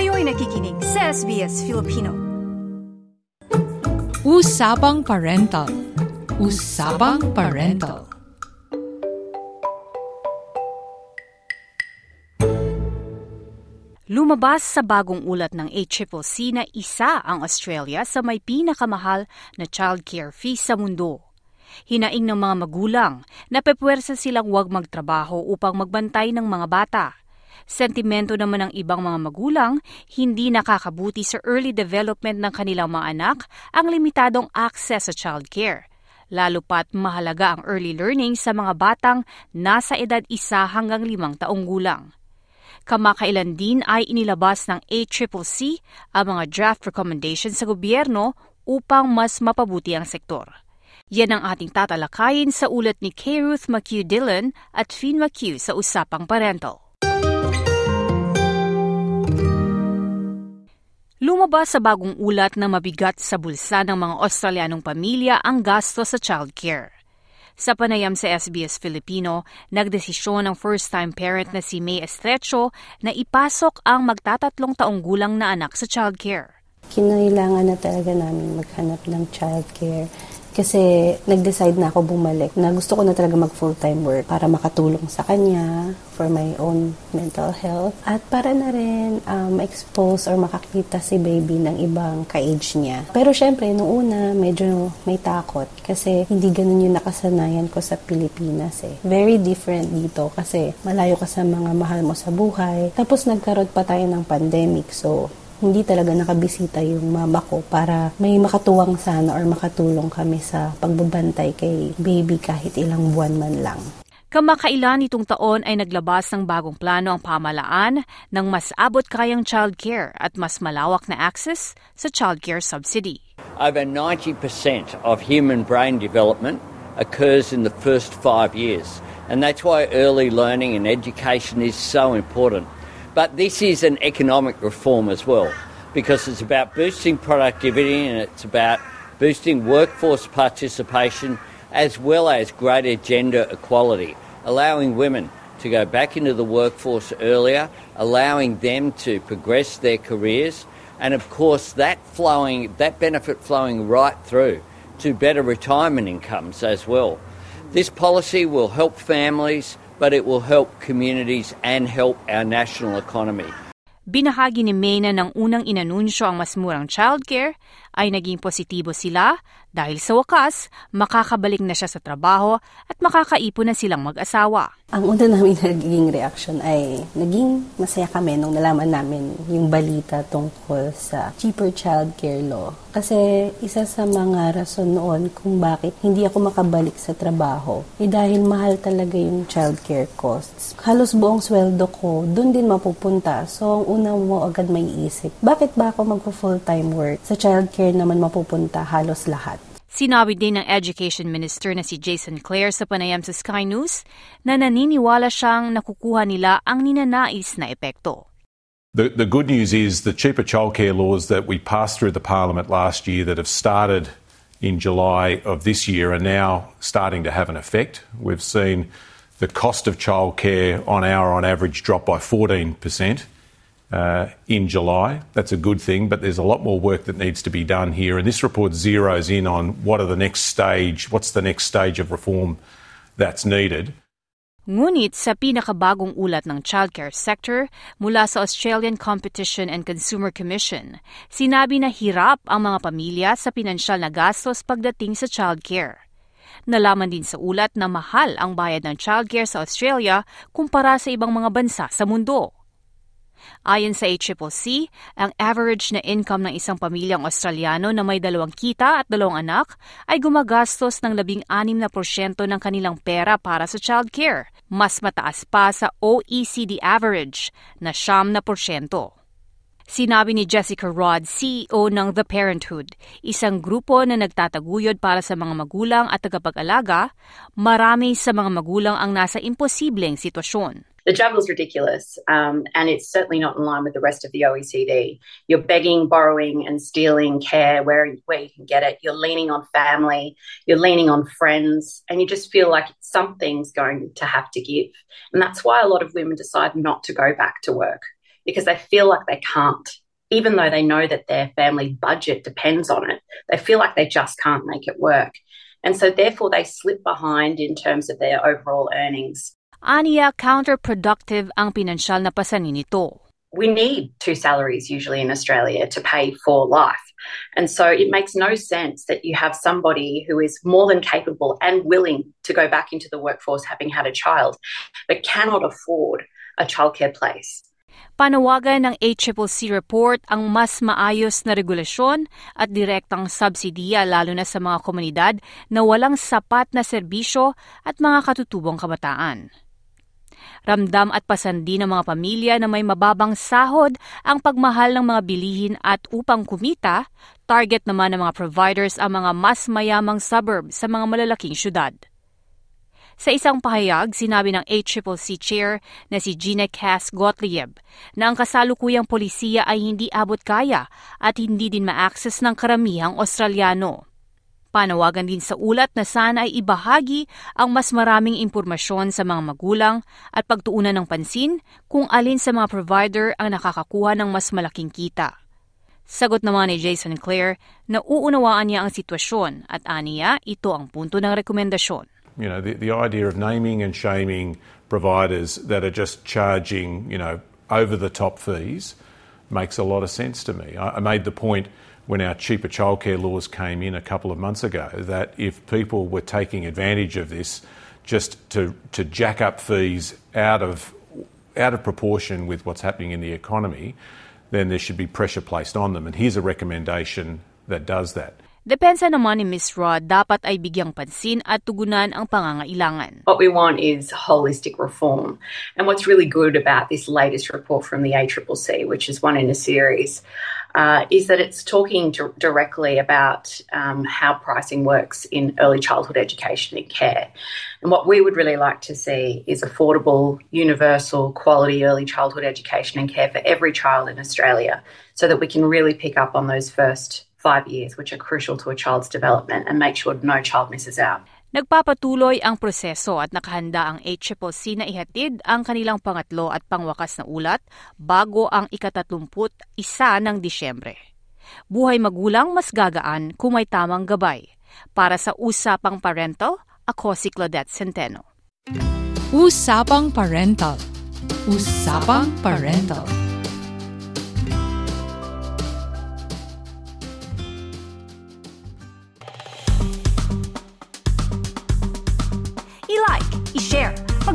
Kayo'y nakikinig sa SBS Filipino. Usapang Parental. Usapang Parental. Lumabas sa bagong ulat ng ACCC na isa ang Australia sa may pinakamahal na childcare fee sa mundo. Hinaing ng mga magulang na pepwersa silang huwag magtrabaho upang magbantay ng mga bata. Sentimento naman ng ibang mga magulang, hindi nakakabuti sa early development ng kanilang mga anak ang limitadong access sa childcare. Lalo pat mahalaga ang early learning sa mga batang nasa edad isa hanggang limang taong gulang. Kamakailan din ay inilabas ng ACCC ang mga draft recommendations sa gobyerno upang mas mapabuti ang sektor. Yan ang ating tatalakayin sa ulat ni K. Ruth McHugh Dillon at Finn McHugh sa Usapang Parental. Lumabas sa bagong ulat na mabigat sa bulsa ng mga Australianong pamilya ang gasto sa childcare. Sa panayam sa SBS Filipino, nagdesisyon ng first-time parent na si May Estrecho na ipasok ang magtatatlong taong gulang na anak sa childcare. Kinailangan na talaga namin maghanap ng childcare kasi nag-decide na ako bumalik na gusto ko na talaga mag full-time work para makatulong sa kanya for my own mental health at para na rin um, expose or makakita si baby ng ibang ka-age niya. Pero syempre, nung una, medyo may takot kasi hindi ganun yung nakasanayan ko sa Pilipinas eh. Very different dito kasi malayo ka sa mga mahal mo sa buhay. Tapos nagkaroon pa tayo ng pandemic so hindi talaga nakabisita yung mama ko para may makatuwang sana or makatulong kami sa pagbabantay kay baby kahit ilang buwan man lang. Kamakailan itong taon ay naglabas ng bagong plano ang pamalaan ng mas abot kayang childcare at mas malawak na access sa childcare subsidy. Over 90% of human brain development occurs in the first five years, and that's why early learning and education is so important. But this is an economic reform as well because it's about boosting productivity and it's about boosting workforce participation as well as greater gender equality, allowing women to go back into the workforce earlier, allowing them to progress their careers, and of course that flowing that benefit flowing right through to better retirement incomes as well. This policy will help families but it will help communities and help our national economy. Binahagi ni Mena ng unang inanunsyo ang mas murang childcare ay naging positibo sila dahil sa wakas, makakabalik na siya sa trabaho at makakaipon na silang mag-asawa. Ang una namin naging reaction ay naging masaya kami nung nalaman namin yung balita tungkol sa cheaper child care law. Kasi isa sa mga rason noon kung bakit hindi ako makabalik sa trabaho eh dahil mahal talaga yung child care costs. Halos buong sweldo ko doon din mapupunta. So ang una mo agad may isip, bakit ba ako mag-full-time work? Sa child care naman mapupunta halos lahat. Sinabi din ng Education Minister na si Jason Clare sa panayam sa Sky News na naniniwala siyang nakukuha nila ang ninanais na epekto. The, the good news is the cheaper childcare laws that we passed through the parliament last year that have started in July of this year are now starting to have an effect. We've seen the cost of childcare on our on average drop by 14 percent in July. That's a good thing, but there's a lot more work that needs to be done here. And this report zeroes in on what are the next stage, what's the next stage of reform that's needed. Ngunit sa pinakabagong ulat ng childcare sector mula sa Australian Competition and Consumer Commission, sinabi na hirap ang mga pamilya sa pinansyal na gastos pagdating sa childcare. Nalaman din sa ulat na mahal ang bayad ng childcare sa Australia kumpara sa ibang mga bansa sa mundo. Ayon sa ACCC, ang average na income ng isang pamilyang Australiano na may dalawang kita at dalawang anak ay gumagastos ng 16% ng kanilang pera para sa childcare, mas mataas pa sa OECD average na siyam na porsyento. Sinabi ni Jessica Rod, CEO ng The Parenthood, isang grupo na nagtataguyod para sa mga magulang at tagapag-alaga, marami sa mga magulang ang nasa imposibleng sitwasyon. The is ridiculous, um, and it's certainly not in line with the rest of the OECD. You're begging, borrowing, and stealing care where, where you can get it. You're leaning on family, you're leaning on friends, and you just feel like something's going to have to give. And that's why a lot of women decide not to go back to work. because they feel like they can't. Even though they know that their family budget depends on it, they feel like they just can't make it work. And so, therefore, they slip behind in terms of their overall earnings. Aniya, counterproductive ang pinansyal na pasanin nito. We need two salaries usually in Australia to pay for life. And so it makes no sense that you have somebody who is more than capable and willing to go back into the workforce having had a child, but cannot afford a childcare place. Panawagan ng ACCC report ang mas maayos na regulasyon at direktang subsidiya lalo na sa mga komunidad na walang sapat na serbisyo at mga katutubong kabataan. Ramdam at pasandi ng mga pamilya na may mababang sahod ang pagmahal ng mga bilihin at upang kumita, target naman ng mga providers ang mga mas mayamang suburb sa mga malalaking syudad. Sa isang pahayag, sinabi ng ACCC Chair na si Gina Cass Gottlieb na ang kasalukuyang polisiya ay hindi abot kaya at hindi din ma-access ng karamihang Australiano. Panawagan din sa ulat na sana ay ibahagi ang mas maraming impormasyon sa mga magulang at pagtuunan ng pansin kung alin sa mga provider ang nakakakuha ng mas malaking kita. Sagot naman ni Jason Clare na uunawaan niya ang sitwasyon at aniya ito ang punto ng rekomendasyon. You know, the, the idea of naming and shaming providers that are just charging, you know, over the top fees makes a lot of sense to me. I, made the point when our cheaper childcare laws came in a couple of months ago that if people were taking advantage of this just to, to jack up fees out of, out of proportion with what's happening in the economy, then there should be pressure placed on them. And here's a recommendation that does that. Depensa naman ni Ms. Rod, dapat ay bigyang pansin at tugunan ang pangangailangan. What we want is holistic reform. And what's really good about this latest report from the ACCC, which is one in a series, uh, is that it's talking to, directly about um, how pricing works in early childhood education and care. And what we would really like to see is affordable, universal, quality early childhood education and care for every child in Australia so that we can really pick up on those first five years, which are crucial to a child's development, and make sure no child misses out. Nagpapatuloy ang proseso at nakahanda ang HCCC na ihatid ang kanilang pangatlo at pangwakas na ulat bago ang ikatatlumput isa ng Disyembre. Buhay magulang mas gagaan kung may tamang gabay. Para sa Usapang Parental, ako si Claudette Centeno. Usapang Parental. Usapang Parental.